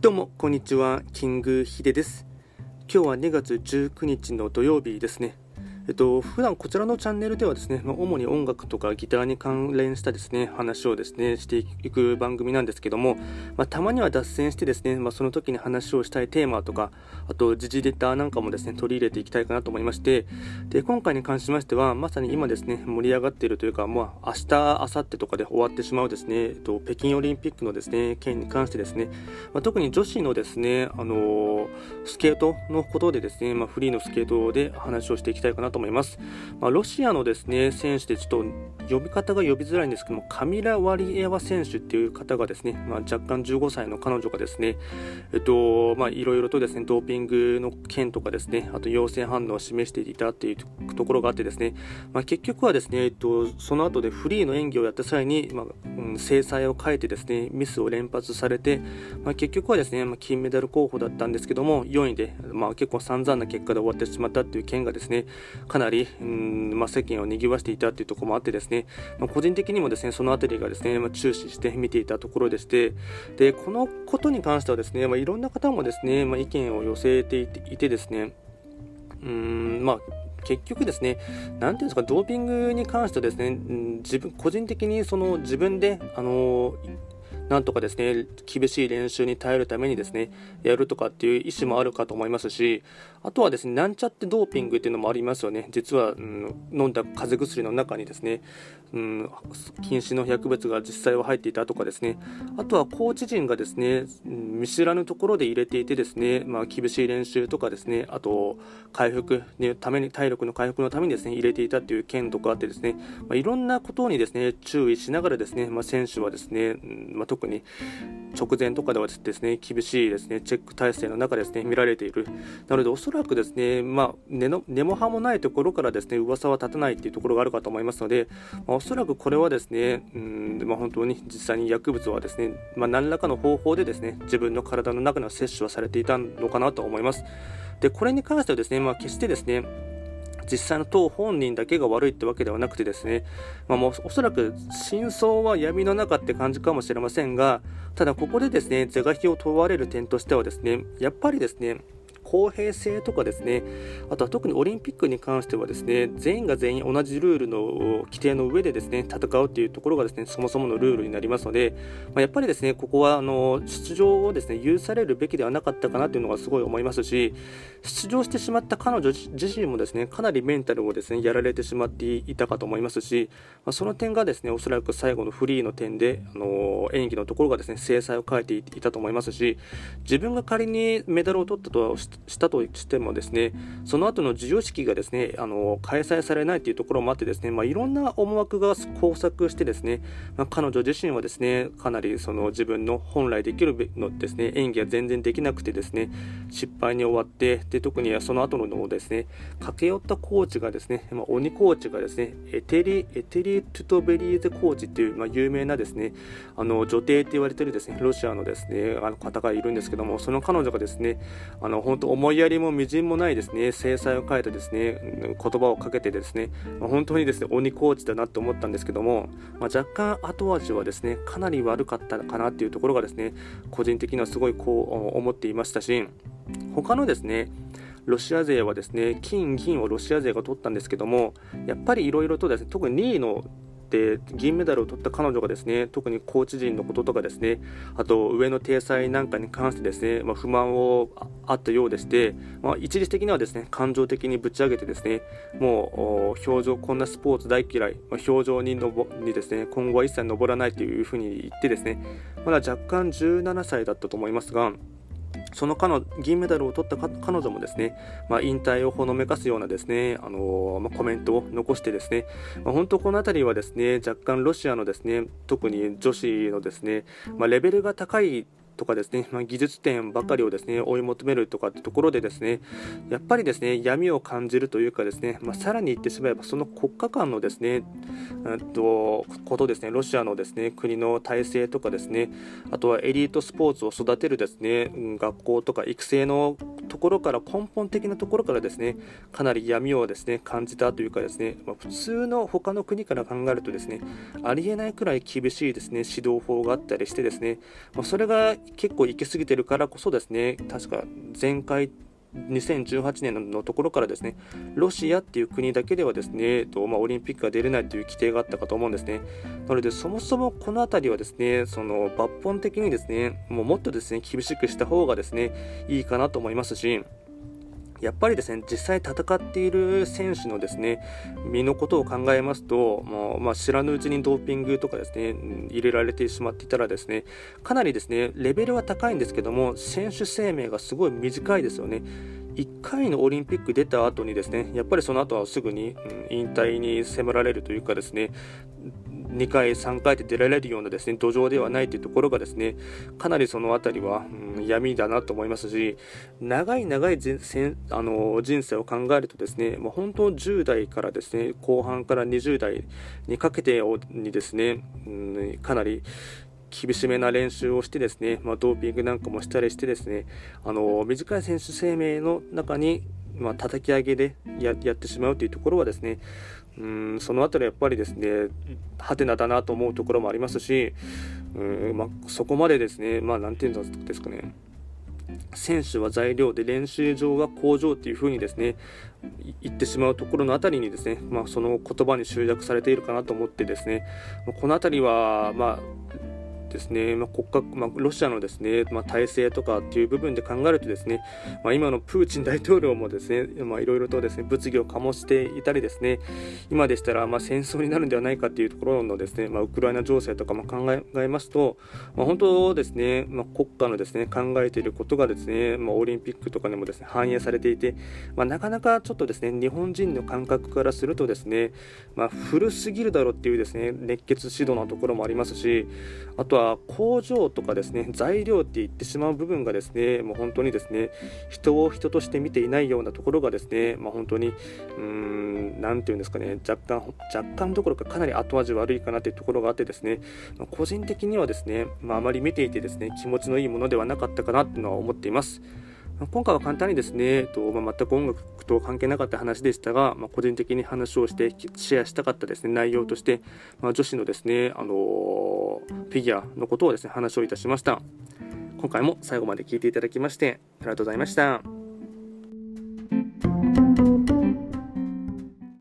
どうもこんにちは。キングヒデです。今日は2月19日の土曜日ですね。えっと、普段こちらのチャンネルではですね、ま、主に音楽とかギターに関連したですね、話をですね、していく番組なんですけども、まあ、たまには脱線してですね、まあ、その時に話をしたいテーマとか、あと時事レターなんかもですね、取り入れていきたいかなと思いまして、で、今回に関しましては、まさに今ですね、盛り上がっているというか、まあ、明日、明後日とかで終わってしまうですね、えっと、北京オリンピックのですね、件に関してですね、ま、特に女子のですね、あのー、スケートのことでですね、ま、フリーのスケートで話をしていきたいかなと思います。まあ、ロシアのですね選手でちょっと呼び方が呼びづらいんですけどもカミラ・ワリエワ選手っていう方がですね、まあ、若干15歳の彼女がですね、えっとまあ、いろいろとですねドーピングの件とかですねあと陽性反応を示していたっていうところがあってですね、まあ、結局はですね、えっと、その後でフリーの演技をやった際に、まあうん、制裁を変えてですねミスを連発されて、まあ、結局はですね、まあ、金メダル候補だったんですけども4位で、まあ、結構散々な結果で終わってしまったっていう件がですねかなり、うんまあ、世間を賑わしていたというところもあってですね、まあ、個人的にもですねその辺りがですね、まあ、注視して見ていたところでしてでこのことに関してはですね、まあ、いろんな方もですね、まあ、意見を寄せていてですねうんまあ結局ですね、なんていうんですか、ドーピングに関してはですね、自分、個人的にその自分で、あのなんとかですね、厳しい練習に耐えるためにですね、やるとかっていう意思もあるかと思いますし、あとはですね、なんちゃってドーピングっていうのもありますよね。実は、うん、飲んだ風邪薬の中にですね、うん、禁止の薬物が実際は入っていたとかですね、あとはコーチ陣がですね、見知らぬところで入れていてですね、まあ、厳しい練習とかですね、あと回復のために、体力の回復のためにですね、入れていたっていう件とかあってですね、まあ、いろんなことにですね、注意しながらですね、まあ、選手はですね、まあ、特に直前とかではですね厳しいですねチェック体制の中ですね見られているなのでおそらくですねまあ根の根も葉もないところからですね噂は立たないというところがあるかと思いますので、まあ、おそらくこれはですねうんまあ、本当に実際に薬物はですねまあ、何らかの方法でですね自分の体の中の摂取はされていたのかなと思います。でこれに関してはですねまあ決してですね実際の党本人だけが悪いってわけではなくてですね、まあ、もうおそらく真相は闇の中って感じかもしれませんがただここでですね是が非を問われる点としてはですねやっぱりですね公平性とかですね、あとは特にオリンピックに関してはですね、全員が全員同じルールの規定の上でですね、戦うというところがですね、そもそものルールになりますので、まあ、やっぱりですね、ここはあの出場をですね、許されるべきではなかったかなというのがすごい思いますし、出場してしまった彼女自身もですね、かなりメンタルをですね、やられてしまっていたかと思いますし、まあ、その点がですね、おそらく最後のフリーの点で、あの演技のところがですね、制裁を変えていたと思いますし、自分が仮にメダルを取ったとしたとしてもですねその後の授与式がですねあの開催されないというところもあってですね、まあ、いろんな思惑が交錯してですね、まあ、彼女自身はですねかなりその自分の本来できるのですね演技が全然できなくてですね失敗に終わってで特にその後のですね駆け寄ったコーチがですね、まあ、鬼コーチがですねエテリエテリ・トゥトベリーゼコーチっていう、まあ、有名なですねあの女帝って言われてるですねロシアのですねあの方がいるんですけどもその彼女がですねあの本当思いやりもみじんもないですね。制裁を変えてですね言葉をかけてですね、本当にですね鬼コーチだなと思ったんですけども、まあ、若干後味はですねかなり悪かったかなっていうところがですね個人的にはすごいこう思っていましたし他のですねロシア勢はですね金、銀をロシア勢が取ったんですけどもやっぱりいろいろとですね特に2位のって銀メダルを取った彼女がですね特にコーチ陣のこととかですねあと上の体裁なんかに関してですね、まあ、不満をあったようでして、まあ、一時的にはですね感情的にぶち上げてですねもう表情こんなスポーツ大嫌い、まあ、表情にのぼにですね今後は一切登らないというふうに言ってですねまだ若干17歳だったと思いますがその彼銀メダルを取った彼女もですね、まあ、引退をほのめかすようなですね、あのー、まあ、コメントを残してですね、まあ、本当この辺りはですね、若干ロシアのですね、特に女子のですね、まレベルが高いとかですね、まあ、技術点ばかりをですね追い求めるとかってところでですねやっぱりですね闇を感じるというかですね、まあ、さらに言ってしまえばその国家間のですねとことですねロシアのですね国の体制とかですねあとはエリートスポーツを育てるですね学校とか育成のところから根本的なところからですねかなり闇をですね感じたというかですね、まあ、普通の他の国から考えるとですねありえないくらい厳しいですね指導法があったりしてですね、まあ、それが結構行き過ぎてるからこそですね確か前回2018年のところからですねロシアっていう国だけではですね、とまあ、オリンピックが出れないという規定があったかと思うんですね。なので、そもそもこの辺りはですねその抜本的にですねもうもっとですね厳しくした方がですねいいかなと思いますし、やっぱりですね実際戦っている選手のですね身のことを考えますと、もうまあ、知らぬうちにドーピングとかですね入れられてしまっていたらですねかなりですねレベルは高いんですけども選手生命がすごい短いですよね。1回のオリンピック出た後にですねやっぱりその後はすぐに、うん、引退に迫られるというかですね2回、3回で出られるようなですね土壌ではないというところがですねかなりその辺りは、うん、闇だなと思いますし長い長いあの人生を考えるとですねもう本当10代からですね後半から20代にかけてにですね、うん、かなり厳しめな練習をしてですね、まあ、ドーピングなんかもしたりしてですねあの短い選手生命の中に、まあ、叩き上げでやってしまうというところはですねうんその辺りやっぱりですねはてなだなと思うところもありますしうん、まあ、そこまでですねまあ何て言うんですかね選手は材料で練習場は工場というふうにですね言ってしまうところのあたりにですね、まあ、その言葉に集約されているかなと思ってですねこの辺りは、まあ、ですね、まあ、国家、まあ、ロシアのですね、まあ、体制とかっていう部分で考えるとですね、ま、今のプーチン 大統領もですね、まあ、いろいろとですね、物議を醸していたりですね、今でしたら、ま、戦争になるんではないかっていうところのですね、ま、ウクライナ情勢とかも考えますと、ま、本当ですね、ま、国家のですね、考えていることがですね、ま、オリンピックとかでもですね、反映されていて、ま、なかなかちょっとですね、日本人の感覚からするとですね、ま、古すぎるだろうっていうですね、熱血指導のところもありますし、あとはは工場とかですね材料って言ってしまう部分がですねもう本当にですね人を人として見ていないようなところがですね、まあ、本当にうーん何て言うんですかね若干若干どころかかなり後味悪いかなというところがあってですね、まあ、個人的にはですね、まあ、あまり見ていてですね気持ちのいいものではなかったかなというのは思っています。今回は簡単にですね、とまあ、全く音楽と関係なかった話でしたが、まあ、個人的に話をしてシェアしたかったですね内容として、まあ、女子のですね、あのフィギュアのことをですね話をいたしました。今回も最後まで聞いていただきましてありがとうございました。